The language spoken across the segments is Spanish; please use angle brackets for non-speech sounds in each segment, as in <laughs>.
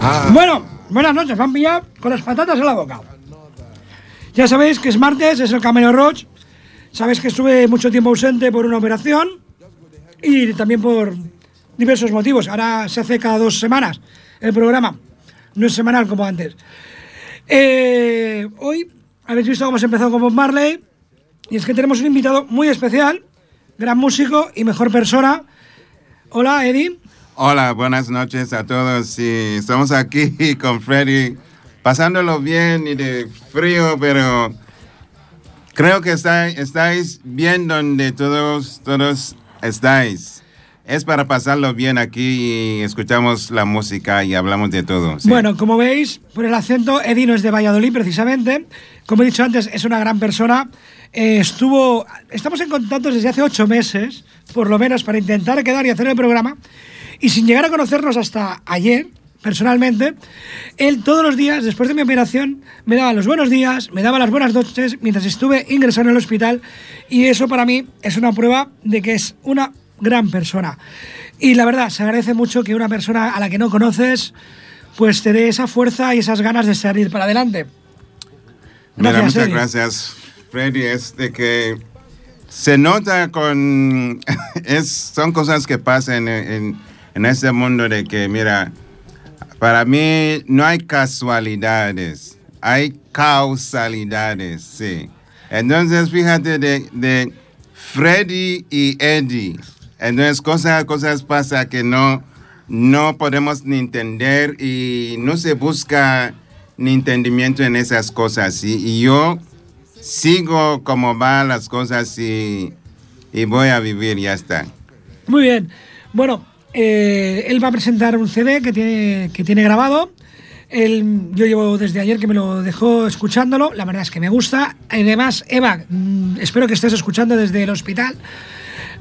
Ah. Bueno, buenas noches, me han pillado con las patatas en la boca. Ya sabéis que es martes, es el Camino Roche. Sabéis que estuve mucho tiempo ausente por una operación y también por diversos motivos. Ahora se hace cada dos semanas el programa, no es semanal como antes. Eh, hoy habéis visto cómo se empezó con Bob Marley y es que tenemos un invitado muy especial, gran músico y mejor persona Hola, Eddie. Hola, buenas noches a todos. Sí, estamos aquí <laughs> con Freddy, pasándolo bien y de frío, pero creo que está, estáis bien donde todos, todos estáis. Es para pasarlo bien aquí y escuchamos la música y hablamos de todo. sí. Bueno, como veis, por el acento, Eddie no es de Valladolid precisamente. Como he dicho antes, es una gran persona. Eh, estuvo, estamos en contacto desde hace ocho meses, por lo menos, para intentar quedar y hacer el programa. Y sin llegar a conocernos hasta ayer, personalmente, él todos los días, después de mi operación, me daba los buenos días, me daba las buenas noches mientras estuve ingresado en el hospital. Y eso para mí es una prueba de que es una gran persona. Y la verdad, se agradece mucho que una persona a la que no conoces, pues te dé esa fuerza y esas ganas de salir para adelante. Mira, muchas gracias, Freddy. Es de que se nota con. <laughs> es, son cosas que pasan en, en, este mundo de que, mira, para mí no hay casualidades, hay causalidades, sí. Entonces, fíjate de, de Freddy y Eddie. Entonces, cosas, cosas pasan que no, no podemos ni entender y no se busca ni entendimiento en esas cosas. ¿sí? Y yo sigo como van las cosas y, y voy a vivir, ya está. Muy bien. Bueno, eh, él va a presentar un CD que tiene, que tiene grabado. Yo llevo desde ayer que me lo dejó escuchándolo. La verdad es que me gusta. Además, Eva, mm, espero que estés escuchando desde el hospital.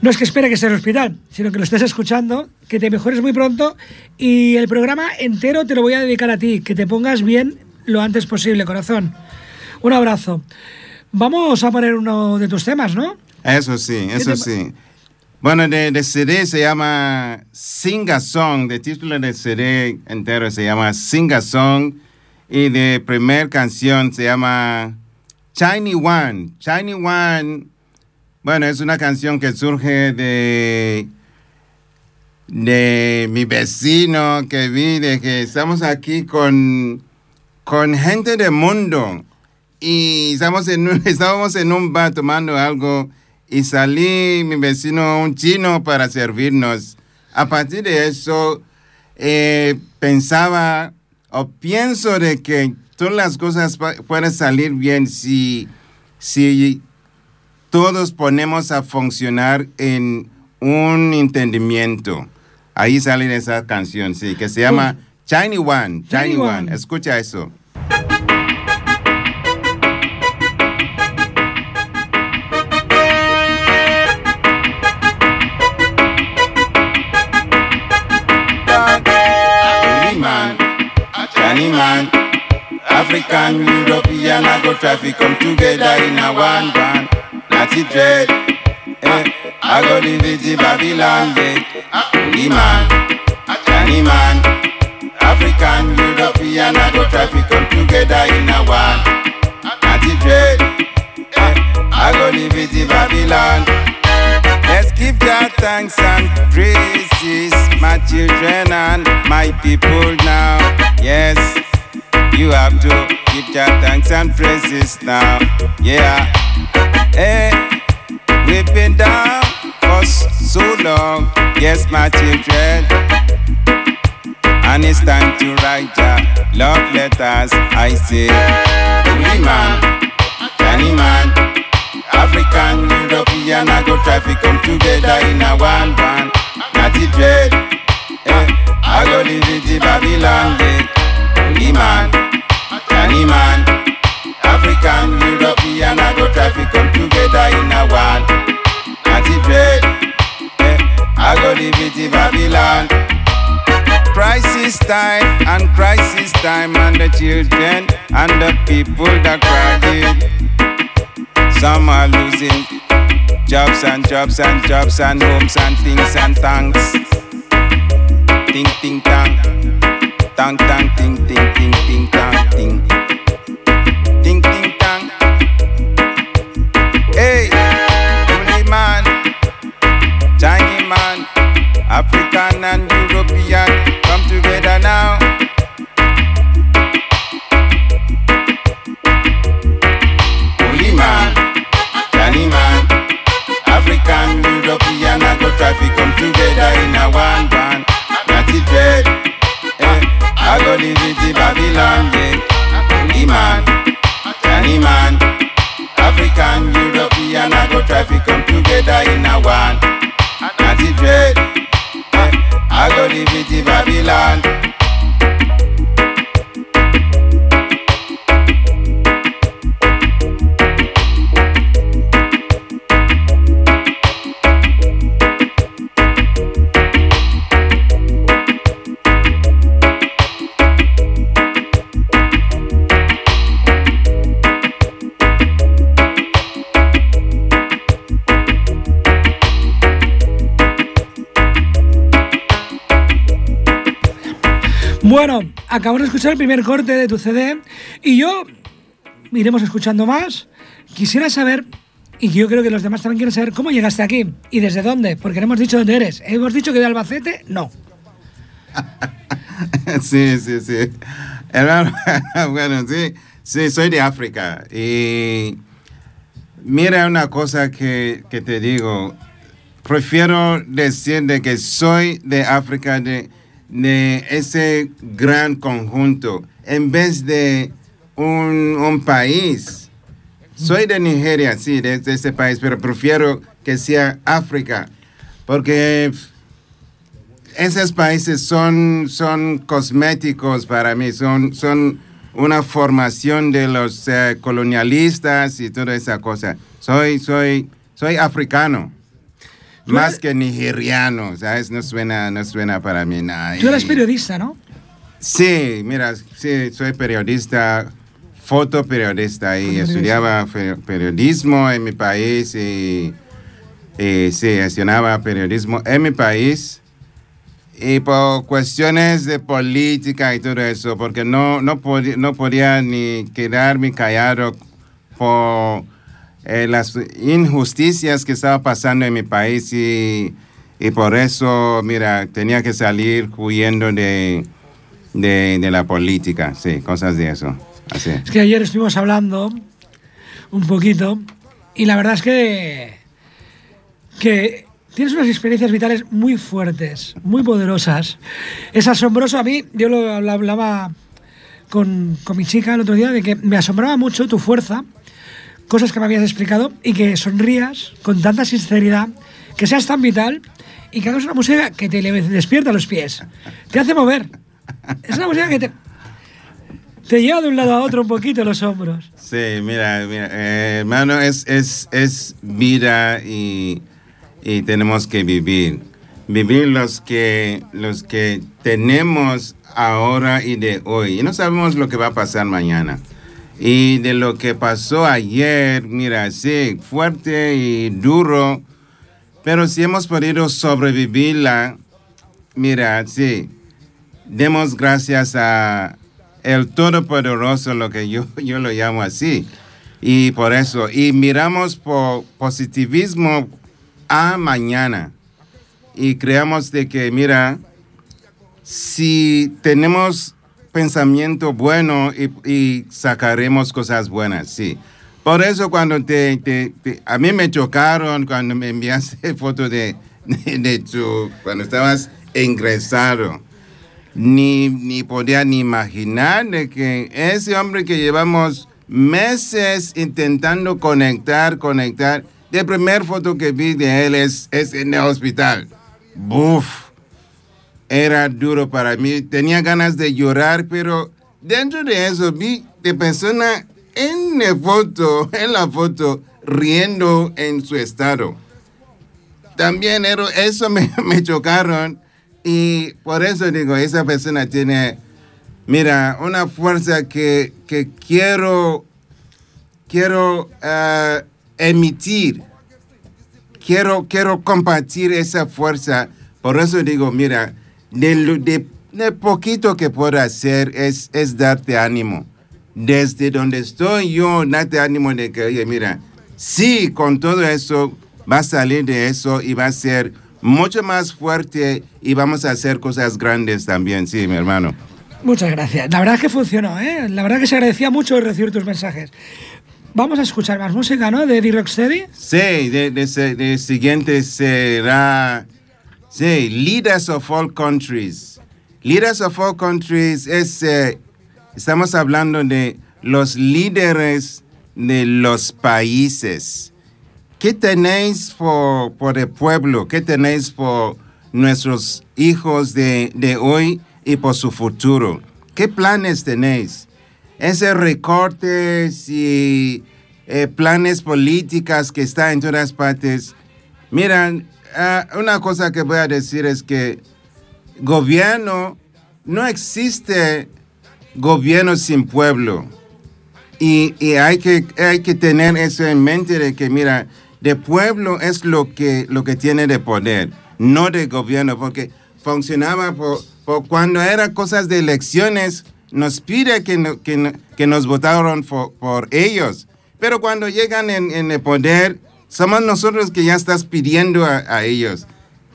No es que espere que estés en el hospital, sino que lo estés escuchando, que te mejores muy pronto y el programa entero te lo voy a dedicar a ti, que te pongas bien lo antes posible, corazón. Un abrazo. Vamos a poner uno de tus temas, ¿no? Eso sí, eso sí. Bueno, de, de CD se llama Sing a Song, de título del CD entero se llama Sing a Song y de primer canción se llama Shiny One. Shiny One, bueno, es una canción que surge de, de mi vecino que vi, de que estamos aquí con, con gente del mundo y estamos en un, <laughs> estábamos en un bar tomando algo y salí mi vecino un chino para servirnos. A partir de eso eh, pensaba o pienso de que todas las cosas pueden salir bien si, si todos ponemos a funcionar en un entendimiento. Ahí sale esa canción, sí, que se llama Shiny One. Shiny. One. Escucha eso. Johnny man, African, European, I go traffic come together in a one van. Natty dread, eh, I go live in Babylon, eh. Man, Johnny man, African, European, I go traffic come together in a one. Natty dread, eh, I go live in Babylon. Let's give God thanks and praises, my children and my people now. Yes, you have to give God thanks and praises now. Yeah, hey, we've been down for so long. Yes, my children. And it's time to write ya love letters. I say, man, Johnny man. African, European, I go traffic come together in a one van. Natty dread, eh, I go it in Babylon, eh. Holy man. African, European, I go traffic come together in a one. Natty dread, eh, I go it in Babylon. Crisis time and crisis time and the children and the people that crying. Some are losing jobs and jobs and jobs and homes and things and tanks. Ting ting tang, tang tang ting life we come together in a one band. Not it. Eh. I go live in the Babylon, yeah. Iman, African, European, I go try we come together in a one. Bueno, acabamos de escuchar el primer corte de tu CD y yo iremos escuchando más. Quisiera saber, y yo creo que los demás también quieren saber, cómo llegaste aquí y desde dónde, porque no hemos dicho dónde eres. ¿Hemos dicho que de Albacete? No. <laughs> sí, sí, sí. <laughs> Bueno, sí, sí, soy de África. Y mira una cosa que, que te digo. Prefiero decir de que soy de África, de, de ese gran conjunto, en vez de un, un país. Soy de Nigeria, sí, de, ese país, pero prefiero que sea África, porque esos países son, son cosméticos para mí, son, son una formación de los eh, colonialistas y toda esa cosa. Soy, soy, soy africano. Más eres- que nigeriano, ¿sabes? No suena, no suena para mí nada. Tú eres periodista, ¿no? Sí, mira, sí, soy periodista, fotoperiodista y estudiaba periodismo en mi país y, y sí, estudiaba periodismo en mi país y por cuestiones de política y todo eso, porque no, no, no podía ni quedarme callado por eh, las injusticias que estaba pasando en mi país y, y por eso, mira, tenía que salir huyendo de, de, de la política, sí, cosas de eso. Así. Es que ayer estuvimos hablando un poquito y la verdad es que, que tienes unas experiencias vitales muy fuertes, muy poderosas. Es asombroso. A mí, yo lo, lo hablaba con, con mi chica el otro día, de que me asombraba mucho tu fuerza, cosas que me habías explicado, y que sonrías con tanta sinceridad, que seas tan vital y que hagas una música que te despierta los pies, te hace mover. Es una música que te, te lleva de un lado a otro un poquito los hombros. Sí, mira, mira, eh, hermano, es, es, es vida y, y tenemos que vivir. Vivir los que, los que tenemos ahora y de hoy. Y no sabemos lo que va a pasar mañana. Y de lo que pasó ayer, mira, sí, fuerte y duro, pero si hemos podido sobrevivirla, mira, sí, demos gracias a el Todopoderoso, lo que yo, yo lo llamo así. Y por eso, y miramos por positivismo a mañana. Y creamos de que, mira, si tenemos pensamiento bueno y, sacaremos cosas buenas, sí. Por eso cuando te, te- a mí me chocaron cuando me enviaste <laughs> foto de, de, de tu, cuando estabas ingresado. Ni, ni podía ni imaginar de que ese hombre que llevamos meses intentando conectar, conectar, la primera foto que vi de él es, es en el hospital. Buf era duro para mí. Tenía ganas de llorar, pero dentro de eso vi de persona en la foto, en la foto, riendo en su estado. También eso <laughs> me, chocaron y por eso digo, esa persona tiene, mira, una fuerza que, que quiero, quiero ah, emitir quiero, quiero compartir esa fuerza. Por eso digo, mira, de, lo- de, de poquito que puedo hacer es, es darte ánimo. Desde donde estoy yo, darte ánimo de que, oye, mira, sí, con todo eso, va a salir de eso y va a ser mucho más fuerte y vamos a hacer cosas grandes también, sí, mi hermano. Muchas gracias. La verdad es que funcionó, ¿eh? La verdad que se agradecía mucho recibir tus mensajes. Vamos a escuchar más música, ¿no? De Eddie Rocksteady. Sí, de, de, de siguiente será, sí, Leaders of All Countries. Leaders of All Countries es, eh, estamos hablando de los líderes de los países. ¿qué tenéis por, por el pueblo? ¿Qué tenéis por nuestros hijos de, de hoy y por su futuro? ¿Qué planes tenéis? Ese recortes y eh, planes políticas que están en todas partes. Miran, ah, una cosa que voy a decir es que gobierno, no existe gobierno sin pueblo. Y, y hay, que, hay que tener eso en mente de que, mira, de pueblo es lo que, lo que tiene de poder, no de gobierno, porque funcionaba por, por cuando eran cosas de elecciones, nos pide que, que, que nos votaron por, por ellos. Pero cuando llegan en, en el poder, somos nosotros que ya estás pidiendo a, a ellos.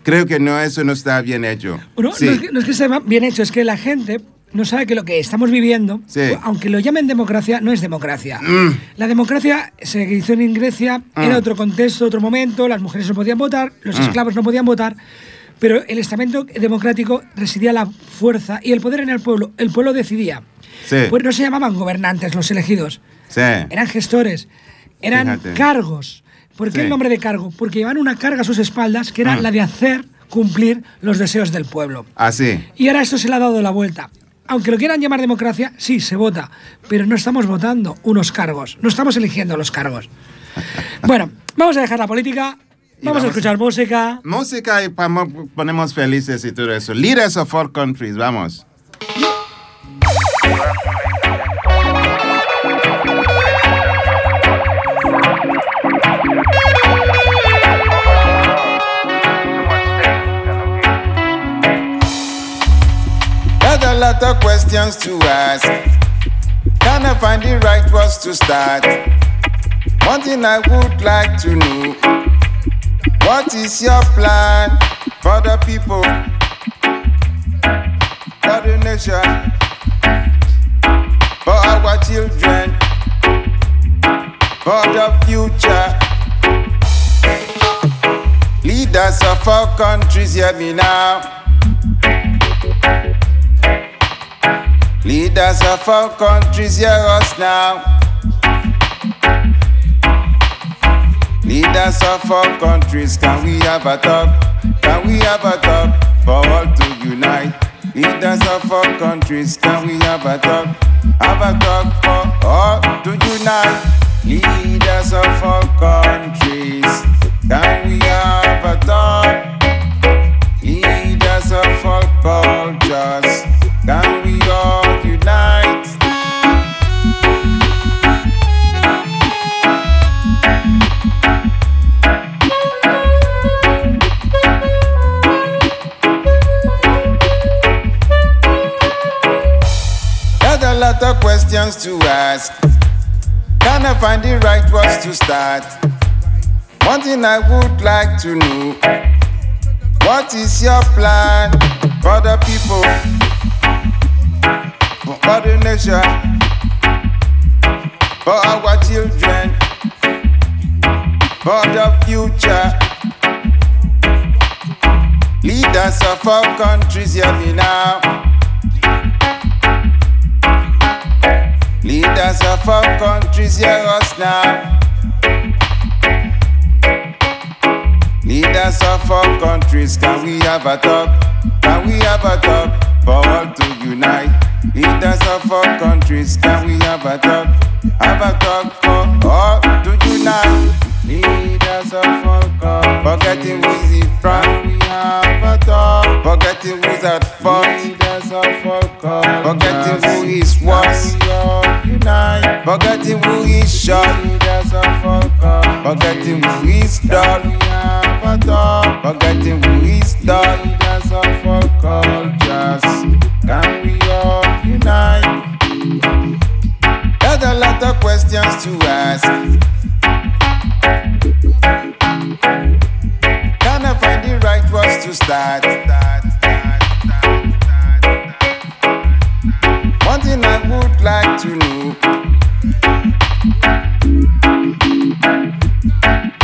Creo que no, eso no está bien hecho. No, Sí. no es que, no es que esté bien hecho, es que la gente no sabe que lo que estamos viviendo, Sí. aunque lo llamen democracia, no es democracia. Mm. La democracia se hizo en Grecia, era otro contexto, otro momento, las mujeres no podían votar, los Mm. esclavos no podían votar, pero el estamento democrático residía la fuerza y el poder en el pueblo. El pueblo decidía. Sí. Pues no se llamaban gobernantes los elegidos, Sí. eran gestores, eran Fíjate. cargos. ¿Por qué Sí. el nombre de cargo? Porque llevaban una carga a sus espaldas que era Mm. la de hacer cumplir los deseos del pueblo. Así. Y ahora esto se le ha dado la vuelta. Aunque lo quieran llamar democracia, sí, se vota, pero no estamos votando unos cargos, no estamos eligiendo los cargos. <laughs> Bueno, vamos a dejar la política, Y vamos, a vamos- escuchar música. Música y ponemos felices y todo eso. Leaders of four countries, vamos. Lot of questions to ask. Can I find the right words to start? One thing I would like to know. What is your plan for the people, for the nation, for our children, for the future? Leaders of our countries, hear me now. Leaders of our countries, hear us now. Leaders of our countries, can we have a talk? Can we have a talk for all to unite? Leaders of our countries, can we have a talk? Have a talk for all to unite. Leaders of our countries, can we have a talk? Leaders of all cultures, questions to ask. Can I find the right words to start? One thing I would like to know. What is your plan for the people, for the nation, for our children, for the future? Leaders of our countries, hear me now. Of our countries, hear us now. Leaders of our countries, can we have a talk? Can we have a talk for all to unite? Leaders of our countries, can we have a talk? Have a talk for all to unite. Leaders of our forgetting who's in front. We have a talk? Forgetting who's at fault. Leaders of our forgetting who is worse. Unite. Forgetting who is short. Leaders of our forgetting who is dull. We have at all. Forgetting who is dull. Leaders of our cultures, can we all unite? Got a lot of questions to ask. to start. One thing I would like to know.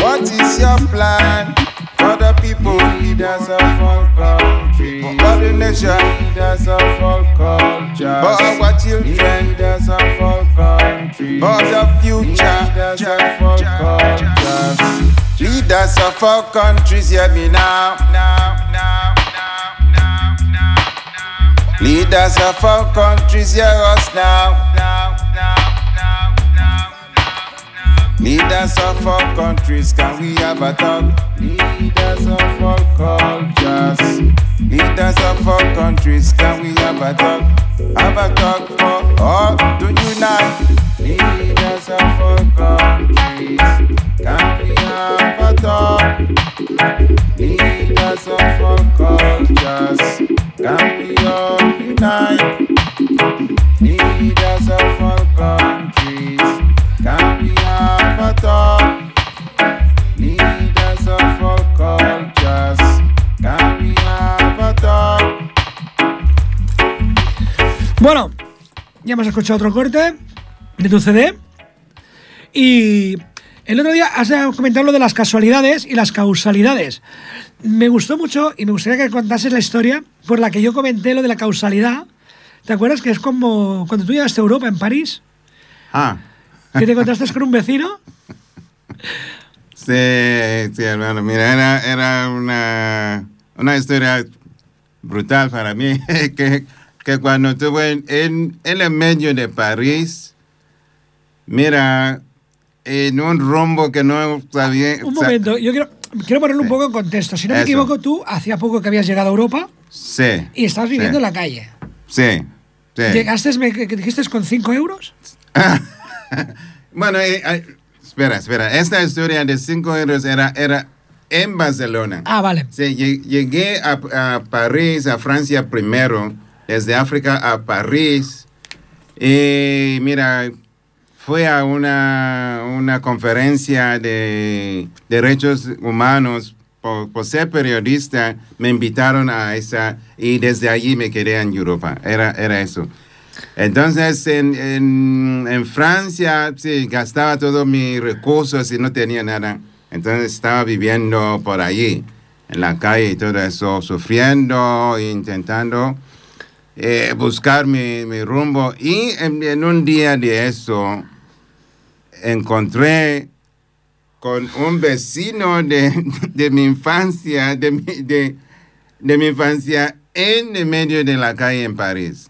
What is your plan for the people, leaders of all countries, for the nation, leaders of all cultures, for our children, leaders of all countries, for the future, leaders of all cultures. Leaders of all countries, hear me now. now. Leaders of all countries, hear us now. Now, now, now, now, now, now. Leaders of all countries, can we have a talk? Leaders of all cultures. Leaders of all countries, can we have a talk? Have a talk for all to unite. Leaders of all countries, can we have a talk? Leaders of all cultures, can we all unite? Leaders of all countries, can we have a talk? Leaders of all cultures, can we have? Bueno, ya hemos escuchado otro corte de tu CD. Y el otro día has comentado lo de las casualidades y las causalidades. Me gustó mucho y me gustaría que contases la historia por la que yo comenté lo de la causalidad. ¿Te acuerdas que es como cuando tú llegaste a Europa, en París, Ah, que te encontraste con un vecino? sí, sí, hermano. Mira, era, era una, una historia brutal para mí. <laughs> que, que cuando estuve en, en, en el medio de París, mira, en un rumbo que no sabía. Un momento, yo quiero, quiero ponerlo un poco en contexto. Si no me Eso. equivoco, tú hacía poco que habías llegado a Europa Sí. y estabas viviendo sí, en la calle. Sí. sí. ¿Llegaste, me, dijiste, con 5 euros? <laughs> Bueno, eh, eh, espera, espera. Esta historia de cinco euros era, era en Barcelona. Ah, vale. Sí, lle- llegué a, a París, a Francia primero, desde África a París. Y mira, fui a una, una conferencia de derechos humanos. Por, por ser periodista, me invitaron a esa y desde allí me quedé en Europa. Era, era eso. Entonces, en, en, Francia, sí, gastaba todos mis recursos y no tenía nada. Entonces, estaba viviendo por allí, en la calle y todo eso, sufriendo, intentando eh, buscar mi, mi rumbo. Y en un día de eso, encontré con un vecino de, de mi infancia, de mi, de, de mi infancia, en el medio de la calle en París.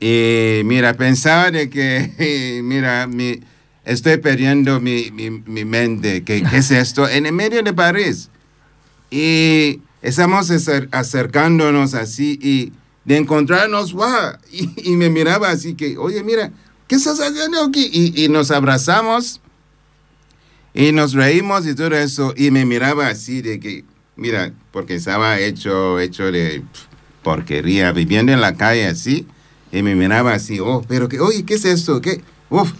Y mira, pensaba de que, <laughs> mira, mi, estoy perdiendo mi, mi, mi mente. ¿Qué, ¿Qué es esto? En el medio de París. Y estamos acer- acercándonos así y de encontrarnos, ¡guau! Y, y me miraba así que, oye, mira, ¿qué estás haciendo aquí? Y, nos abrazamos y nos reímos y todo eso. Y me miraba así de que, mira, porque estaba hecho, hecho de porquería, viviendo en la calle así. Y me miraba así, oh, pero que, oye, ¿qué es esto? ¿Qué? Uf,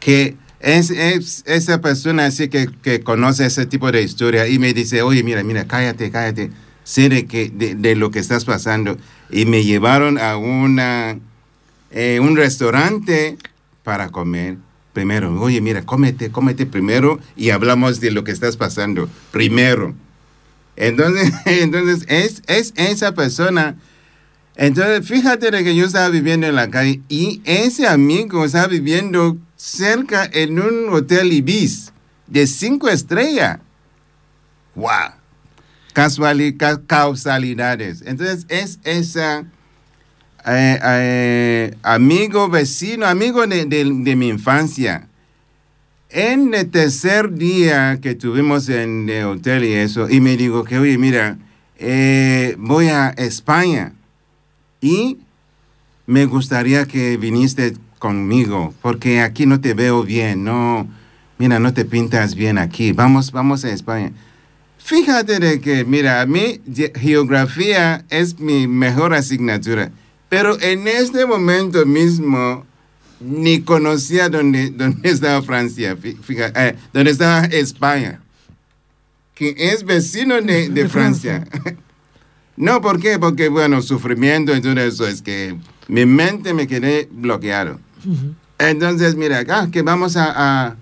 que es esa persona así que, que conoce ese tipo de historia y me dice, oye, mira, mira, cállate, cállate, sé de, que, de, de lo que estás pasando. Y me llevaron a una, eh, un restaurante para comer. Primero, oye, mira, cómete, cómete primero y hablamos de lo que estás pasando. Primero. Entonces, <laughs> entonces es, es esa persona. Entonces, fíjate de que yo estaba viviendo en la calle y ese amigo estaba viviendo cerca en un hotel Ibis de cinco estrellas. ¡Wow! Casuali- ca- causalidades. Entonces, es esa eh, eh, amigo, vecino, amigo de, de- de mi infancia. En el tercer día que tuvimos en el hotel y eso, y me digo que, oye, mira, eh, voy a España y me gustaría que viniste conmigo, porque aquí no te veo bien, no, mira, no te pintas bien aquí, vamos, vamos a España. Fíjate de que, mira, a mí ge- geografía es mi mejor asignatura, pero en este momento mismo ni conocía dónde, dónde estaba Francia, fí- fíjate, eh, dónde estaba España, que es vecino de, de De Francia. <laughs> no, ¿por qué? Porque, bueno, sufrimiento y todo eso, es que mi mente me quedé bloqueado. Entonces, mira, acá que vamos a, a,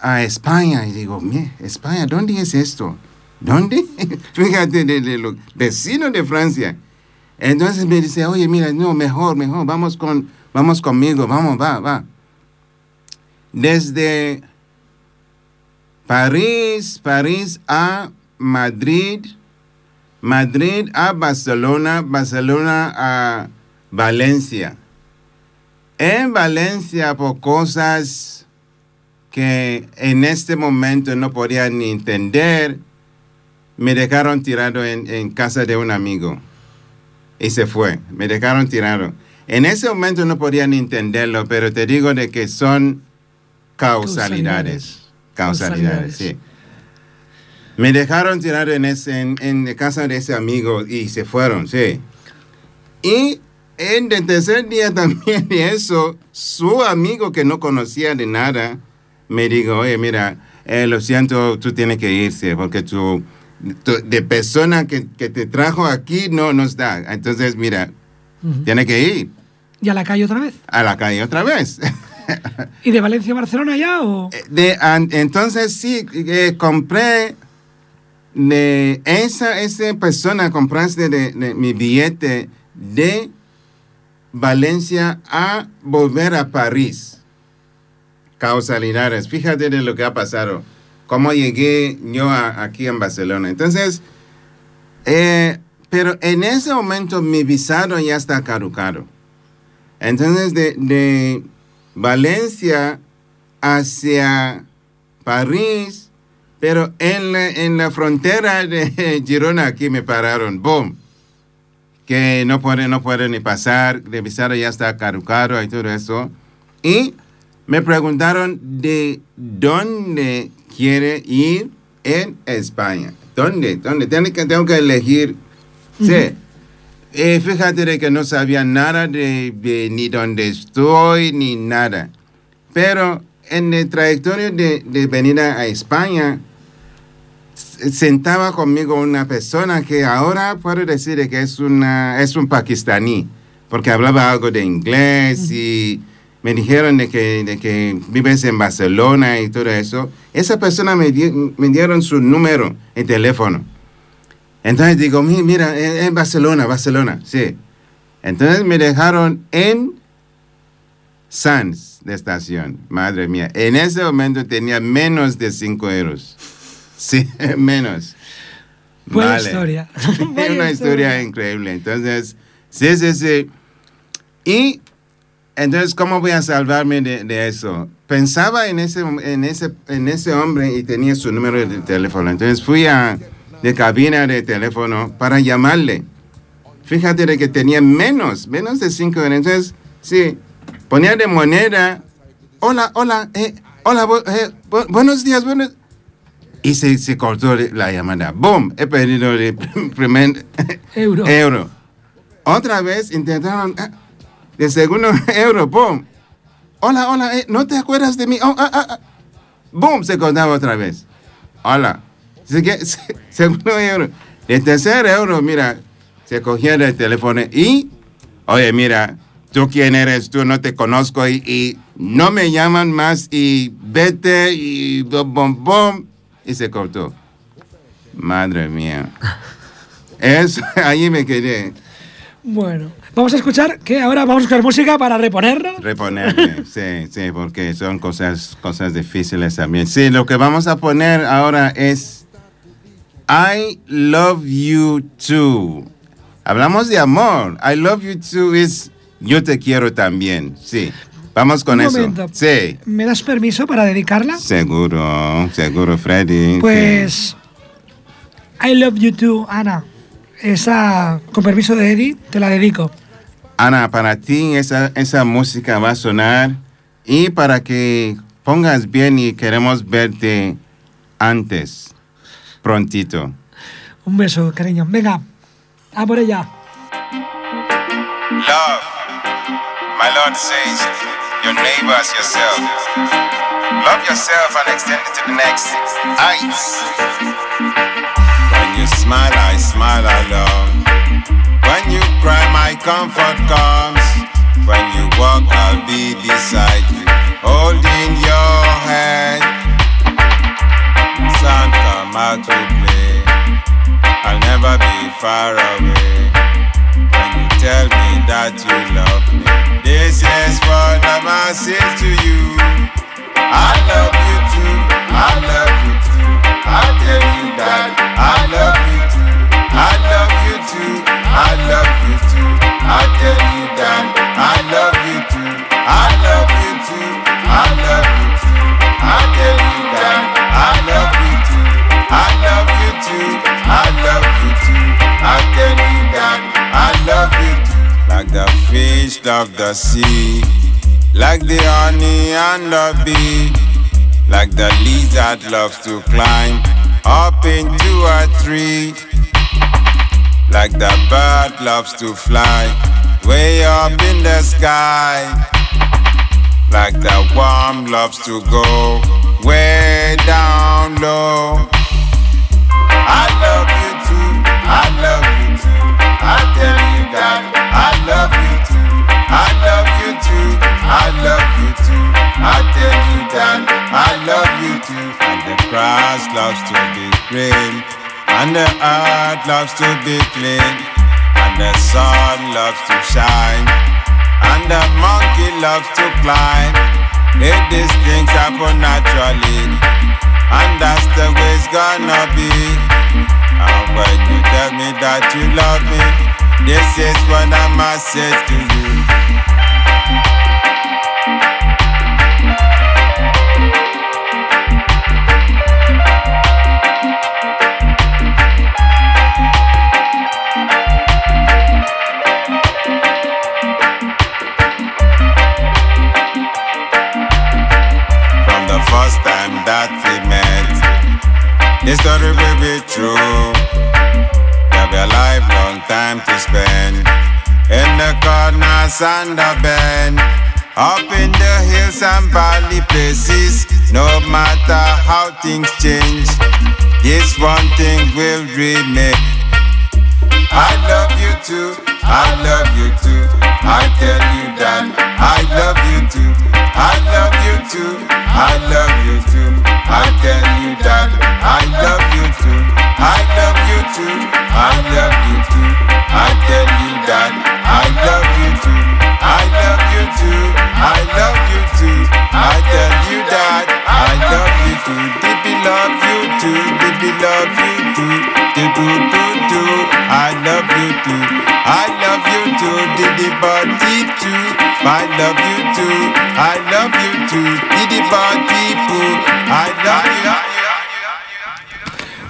a España. Y digo, "Mie, España, ¿dónde es esto? ¿Dónde? <laughs> Fíjate, de, de los vecinos de Francia. Entonces me dice, oye, mira, no, mejor, mejor, vamos, con, vamos conmigo, vamos, va, va. Desde París, París a Madrid, Madrid a Barcelona, Barcelona a Valencia. En Valencia por cosas que en este momento no podía ni entender, me dejaron tirado en, en casa de un amigo y se fue. Me dejaron tirado. En ese momento no podía ni entenderlo, pero te digo de que son causalidades. Causalidades, sí. Me dejaron tirado en, ese, en, en casa de ese amigo y se fueron, sí. Y en el tercer día <laughs> también de eso, su amigo que no conocía de nada, me dijo, oye, mira, eh, lo siento, tú tienes que irse porque tú- de persona que, que te trajo aquí no nos da. Entonces, mira, tiene que ir ¿Y a la calle otra vez? a la calle otra vez. <laughs> ¿Y de Valencia a Barcelona ya o...? De, an- entonces sí, eh, compré de esa, esa persona, compraste de, de mi billete de Valencia a volver a París. Causalidades. Fíjate de lo que ha pasado. Cómo llegué yo aquí en Barcelona. Entonces, eh, pero en ese momento mi visado ya está caducado. Entonces, de, de Valencia hacia París, pero en la, en la frontera de <laughs> Girona aquí me pararon, boom, que no puede, no puede ni pasar, de visado ya está caducado y todo eso. Y me preguntaron de dónde quiere ir en España. ¿Dónde? ¿Dónde? Tengo que, tengo que elegir. Sí. Eh, fíjate de que no sabía nada de, de ni dónde estoy ni nada. Pero en el trayectoria de, de venir a, España, sentaba conmigo una persona que ahora puedo decir de que es, una, es un pakistaní, porque hablaba algo de inglés y me dijeron de que, de que vives en Barcelona y todo eso. Esa persona me, di- me dieron su número de teléfono. Entonces digo, "Mi- mira, en, en Barcelona, Barcelona, sí. Entonces me dejaron en Sanz de estación. Madre mía, en ese momento tenía menos de 5 euros. Sí, <laughs> menos. Buena Vale. historia. <laughs> Es Vaya una historia increíble. Entonces, sí, sí, sí. Y entonces, ¿cómo voy a salvarme de, de eso? Pensaba en ese, en, ese, en ese hombre y tenía su número de teléfono. Entonces fui a de cabina de teléfono para llamarle. Fíjate de que tenía menos, menos de cinco. Entonces, sí, ponía de moneda. Hola, hola, eh, hola, eh, bu- buenos días, buenos Y se, se cortó la llamada. ¡Boom! He perdido el <laughs> primer Euro. <laughs> euro. Otra vez intentaron el segundo <laughs> euro. ¡Boom! Hola, hola, eh, ¿no te acuerdas de mí? Oh, ah, ah, ah. ¡Boom! Se cortaba otra vez. Hola. <laughs> Segundo euro. El tercer euro, mira, se cogía del teléfono y, oye, mira, tú quién eres, tú no te conozco y, y no me llaman más y vete y bom, bom, bom. Y se cortó. Madre mía. <laughs> Eso, ahí me quedé. Bueno, vamos a escuchar que ahora vamos a escuchar música para reponernos. Reponerme, <laughs> sí, sí, porque son cosas, cosas difíciles también. Sí, lo que vamos a poner ahora es I love you too. Hablamos de amor. I love you too es yo te quiero también. Sí, vamos con Un eso. momento. Sí, ¿Me das permiso para dedicarla? seguro, seguro, Freddy. Pues I love you too, Ana. Esa, con permiso de Eddie, te la dedico. Ana, para ti esa, esa música va a sonar y para que pongas bien y queremos verte antes, prontito. Un beso, cariño. Venga, a por ella. Love, my Lord says, your neighbor as yourself. Love yourself and extend it to the next heights. When you smile, I smile, I love. cry, my comfort comes. When you walk, I'll be beside you, holding your hand. Sun come out to play, I'll never be far away. When you tell me that you love me, this is what I must say to you. I love you too, I love you too. I tell you that I love you too, I love you too. I love you too. I tell you, that I love you too. I love you too. I love you too. I tell you, that I love you too. I love you too. I love you too. I tell you, that I love you too. Like the fish love the sea, like the honey and the bee, like the lizard loves to climb up into a tree. Like the bird loves to fly way up in the sky. Like the worm loves to go way down low. I love you too, I love you too. I tell you that I love you too, I love you too, I love you too. I tell you that I love you too. And the grass loves to be green, and the earth loves to be clean, and the sun loves to shine, and the monkey loves to climb. If these things happen naturally, and that's the way it's gonna be. And when you tell me that you love me, this is what I must say to you. The story will be true. Be a lifelong time to spend in the corners and the bend, up in the hills and valley places. No matter how things change, this one thing will remain. I love you too, I love you too. I tell you that I love you too, I love you too, I love you too. I tell you that I too, I love you too. I tell you that I love you too, I love you too, I love you too. I tell you that I love you too, Dibby love you too, Dibby love you too, do do do do. I love you too, I love you too, Diddy body too. I love you too, I love you too, Diddy body poo. I love you.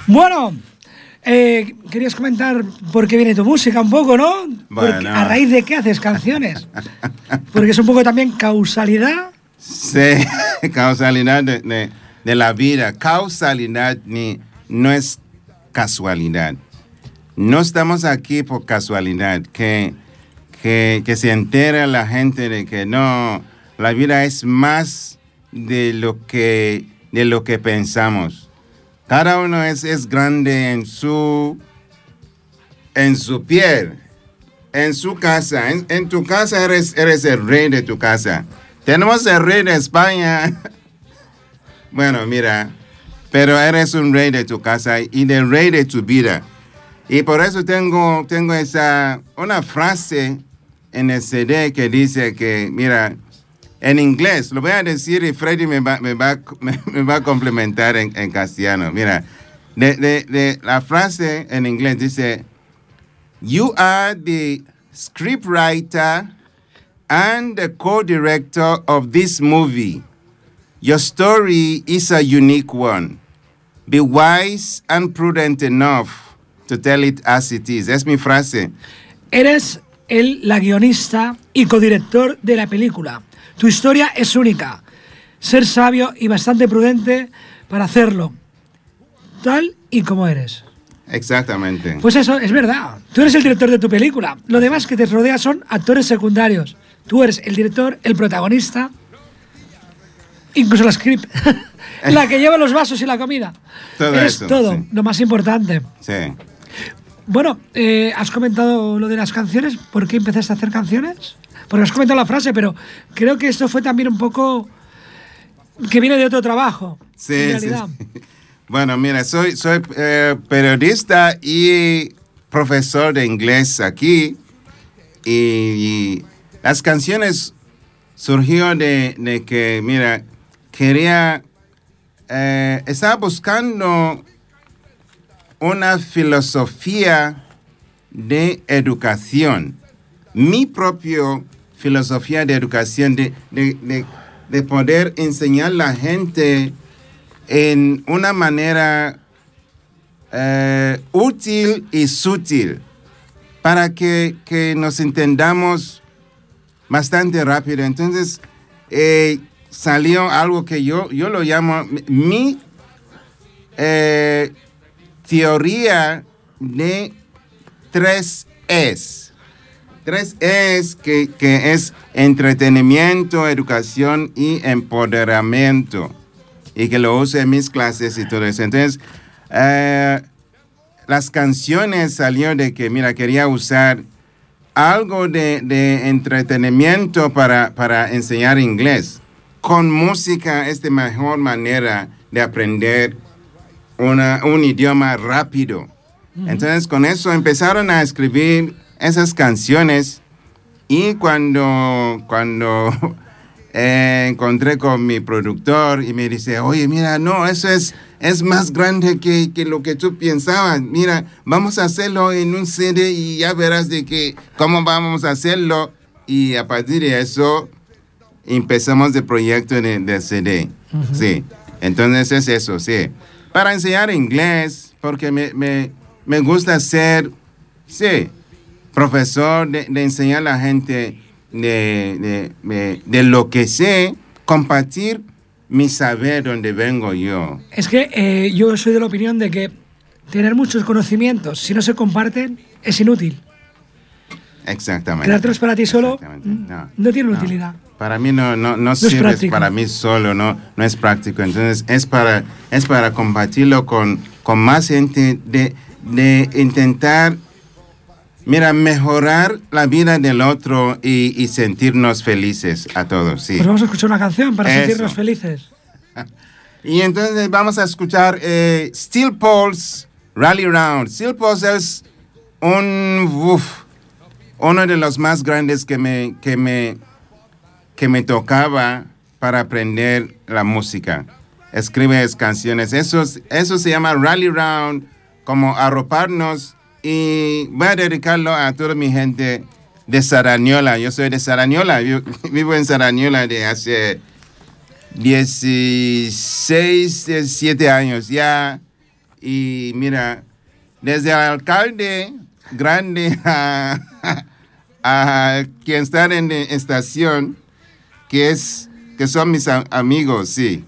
Bueno, eh, querías comentar por qué viene tu música un poco, ¿no? Porque-. ¿A raíz de qué haces canciones? Porque es un poco también causalidad. Sí, <laughs> causalidad de, de- de la vida. Causalidad ni, no es casualidad. No estamos aquí por casualidad. Que, que, que se entere la gente de que no, la vida es más de lo que, de lo que pensamos. Cada uno es, es grande en su, en su piel, en su casa. En, en tu casa eres, eres el rey de tu casa. Tenemos el rey de España. <laughs> Bueno, mira, pero eres un rey de tu casa y del rey de tu vida. Y por eso tengo, tengo esa, una frase en el CD que dice que, mira, en inglés, lo voy a decir y Freddy me va, <laughs> a complementar en, castellano. Mira, de, la frase en inglés dice, You are the scriptwriter and the co-director of this movie. Your story is a unique one. Be wise and prudent enough to tell it as it is. Es mi frase. Eres el, guionista y codirector de la película. Tu historia es única. Ser sabio y bastante prudente para hacerlo. Tal y como eres. Exactamente. Pues eso, es verdad. Tú eres el director de tu película. Lo demás que te rodea son actores secundarios. Tú eres el director, el protagonista, incluso la script, <laughs> la que lleva los vasos y la comida. Todo eres eso, todo, sí. lo más importante. sí. Bueno, eh, has comentado lo de las canciones. ¿Por qué empezaste a hacer canciones? Porque has comentado la frase, pero creo que esto fue también un poco que viene de otro trabajo. Sí, en sí, realidad. sí. <laughs> Bueno, mira, soy, soy eh, periodista y profesor de inglés aquí. Y, y las canciones surgió de, de que, mira, quería, eh, estaba buscando una filosofía de educación, mi propia filosofía de educación, de, de- de de poder enseñar a la gente en una manera eh, útil y sutil para que, que nos entendamos bastante rápido. Entonces, eh, salió algo que yo, yo lo llamo mi eh, teoría de tres es. Tres es que, que es entretenimiento, educación y empoderamiento. Y que lo uso en mis clases y todo eso. Entonces, eh, las canciones salió de que, mira, quería usar algo de, de entretenimiento para, para enseñar inglés. Con música es de mejor manera de aprender una, un idioma rápido. Entonces con eso empezaron a escribir esas canciones y cuando, cuando <laughs> eh, encontré con mi productor y me dice, oye, mira, no, eso es, es más grande que, que lo que tú pensabas. Mira, vamos a hacerlo en un CD y ya verás de que, cómo vamos a hacerlo. Y a partir de eso empezamos el proyecto de, de CD. Sí, entonces es eso, sí. Para enseñar inglés, porque me, me, me gusta ser, sí, profesor de, de enseñar a la gente de, de, lo que sé, compartir mi saber donde vengo yo. Es que eh, yo soy de la opinión de que tener muchos conocimientos, si no se comparten, es inútil. Exactamente. Creártelos para ti solo mm, No, no, tiene no. utilidad. Para mí no, no, no, sirve para mí solo, no, no es práctico. Entonces es para, es para compartirlo con, con más gente, de, de intentar, mira, mejorar la vida del otro y, y sentirnos felices a todos, sí. Pues vamos a escuchar una canción para Eso. sentirnos felices. <laughs> Y entonces vamos a escuchar eh, Steel Pulse Rally Round. Steel Pulse es un, uf, uno de los más grandes que me, que me, que me tocaba para aprender la música. Escribe canciones. Eso, es- eso se llama Rally Round, como arroparnos. Y voy a dedicarlo a toda mi gente de Sarañola. Yo soy de Sarañola. Yo <laughs> vivo en Sarañola de hace 16, 17 años ya. Y mira, desde el alcalde grande <laughs> a, a quien está en la estación, que, es, que son mis amigos, sí.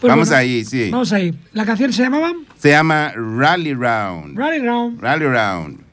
Pues Vamos bueno, ahí, sí. Vamos ahí. La canción se llamaba Se llama Rally Round. Rally Round. Rally Round.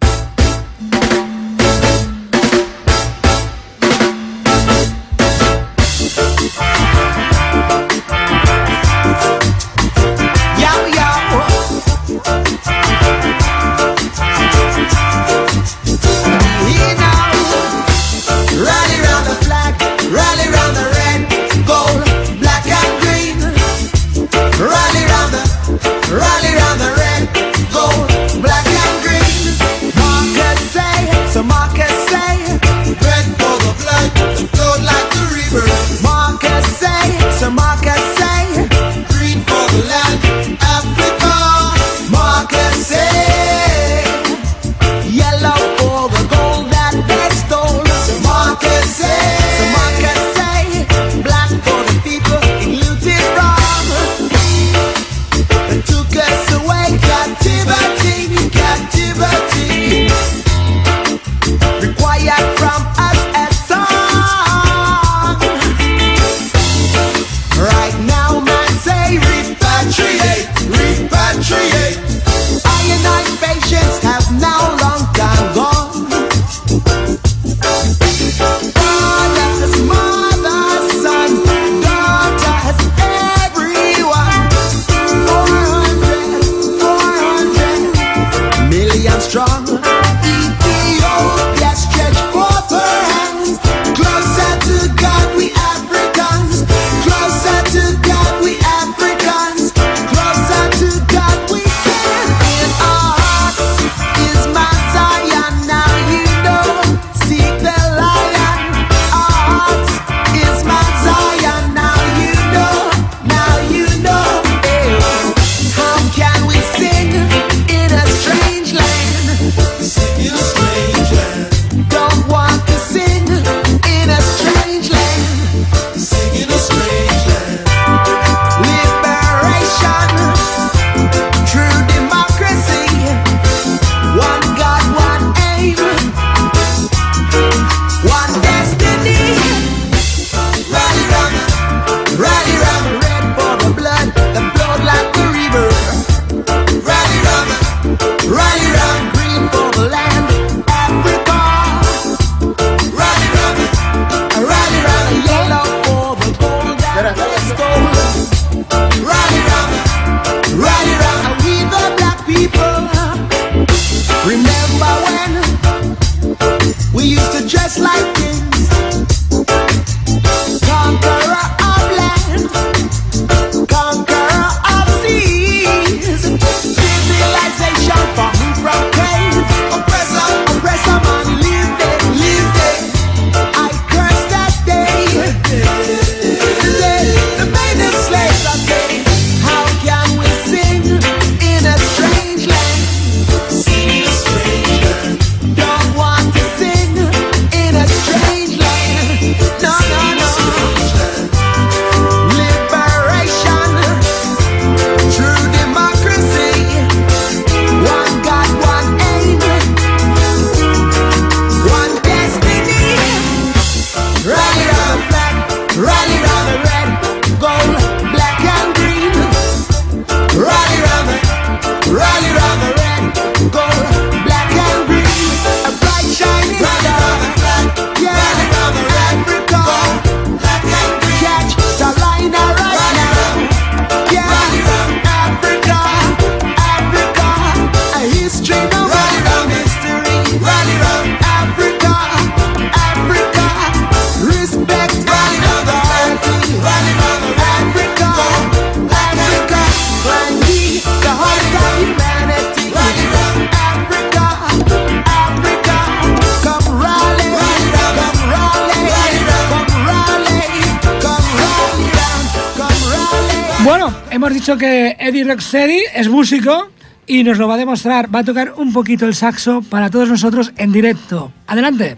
Dicho que Eddie Rocksteady es músico y nos lo va a demostrar. Va a tocar un poquito el saxo para todos nosotros en directo. Adelante.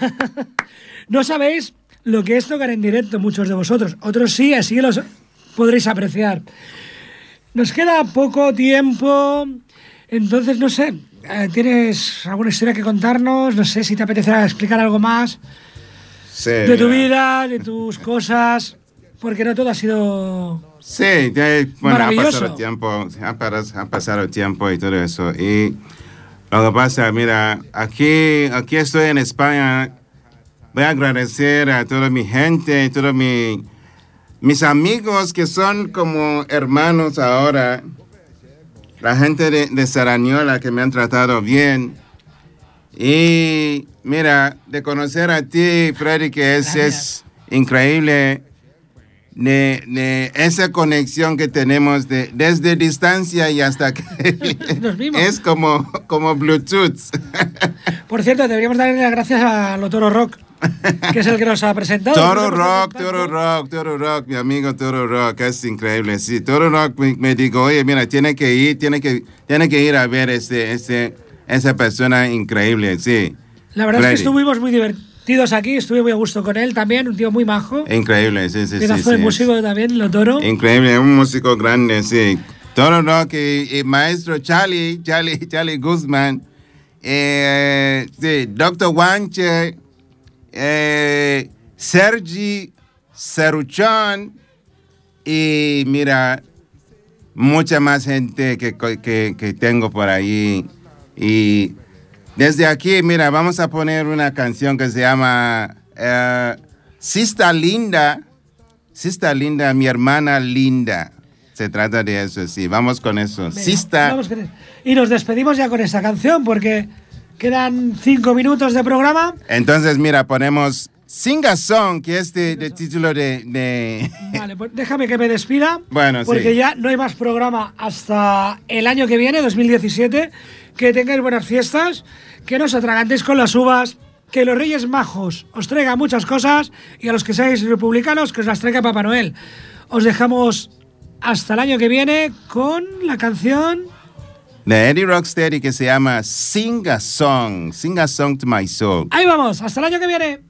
<laughs> no sabéis lo que es tocar en directo muchos de vosotros. Otros sí, así los podréis apreciar. Nos queda poco tiempo, entonces no sé, eh, ¿tienes alguna historia que contarnos? No sé si te apetecerá explicar algo más Sí, de tu vida, de tus <laughs> cosas, porque no todo ha sido... Sí, bueno, ha pasado tiempo, ha, pasado tiempo y todo eso. Y lo que pasa, mira, aquí, aquí estoy en España. Voy a agradecer a toda mi gente, a todos mi, mis amigos que son como hermanos ahora. La gente de, de Sarañola que me han tratado bien. Y mira, de conocer a ti, Freddy, que es, es increíble de, de esa conexión que tenemos de, desde distancia y hasta que <laughs> Nos vimos. es como, como Bluetooth. Por cierto, deberíamos darle las gracias a Lotoro Rock, que es el que nos ha presentado. Toro Rock. Toro Rock, Toro Rock, mi amigo Toro Rock, es increíble. Sí, Toro Rock me, me dijo, oye, mira, tiene que ir, tiene que, tiene que ir a ver ese, ese, esa persona increíble, sí. La verdad es Freddy. que estuvimos muy divertidos aquí, estuve muy a gusto con él también, un tío muy majo. Increíble, sí, sí, sí. Pedazo de sí. músico también, Lotoro. Increíble, un músico grande, sí. Toro Rock y, y maestro Charlie, Charlie, <laughs> Charlie Guzmán, eh, sí, Dr. Wanche, eh, Sergi Ceruchón y mira, mucha más gente que, que, que tengo por ahí. Y desde aquí, mira, vamos a poner una canción que se llama eh, Sista Linda. Sista Linda, mi hermana linda. Se trata de eso, sí. Vamos con eso. Venga, Sista. vamos con eso. Y nos despedimos ya con esta canción porque quedan cinco minutos de programa. Entonces, mira, ponemos Sing a Song, que es de, de título de, de- <laughs> Vale, pues déjame que me despida. Bueno, Porque sí. ya no hay más programa hasta el año que viene, 2017. Que tengáis buenas fiestas, que no os atragantéis con las uvas, que los Reyes Majos os traigan muchas cosas y a los que seáis republicanos que os las traiga Papá Noel. Os dejamos hasta el año que viene con la canción. de Eddie Rocksteady que se llama Sing a Song. Sing a Song to My Soul. Ahí vamos, hasta el año que viene.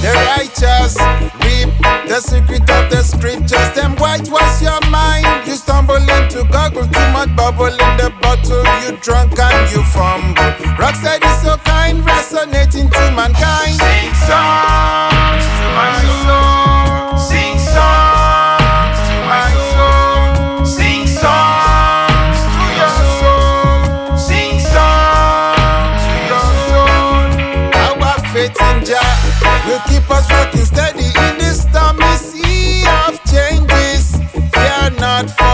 The righteous reap the secret of the scriptures. Them whitewash your mind. You stumble into goggle, too much bubble in the bottle. You drunk and you fumble. Rockside is so kind, resonating to mankind. Sing songs to my soul.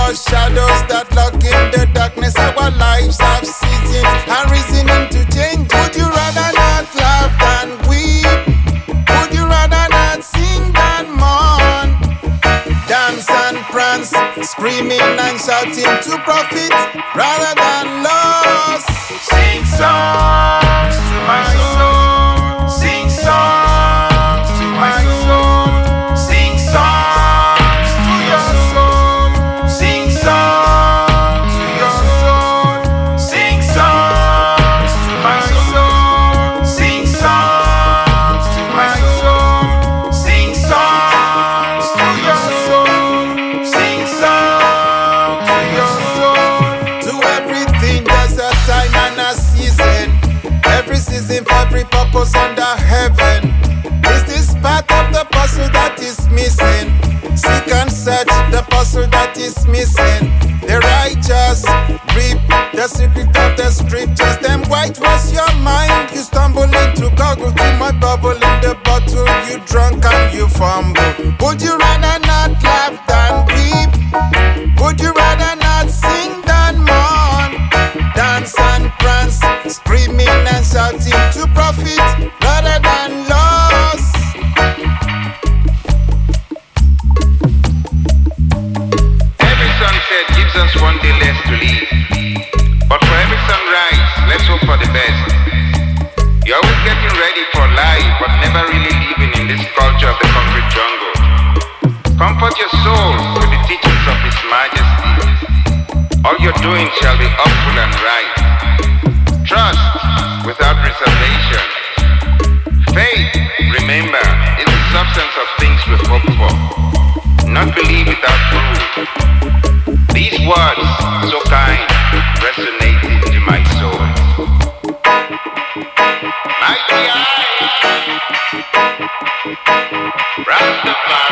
Not shadows that lurk in the darkness. Our lives have seasons and reason to change. Would you rather not laugh than weep? Would you rather not sing than mourn? Dance and prance, screaming and shouting to profit rather your to the teachings of His Majesty. All your doing shall be upward and right. Trust without reservation. Faith, remember, is the substance of things we hope for. Not believe without proof. These words, so kind, resonated into my soul. Mighty I, Rastafari.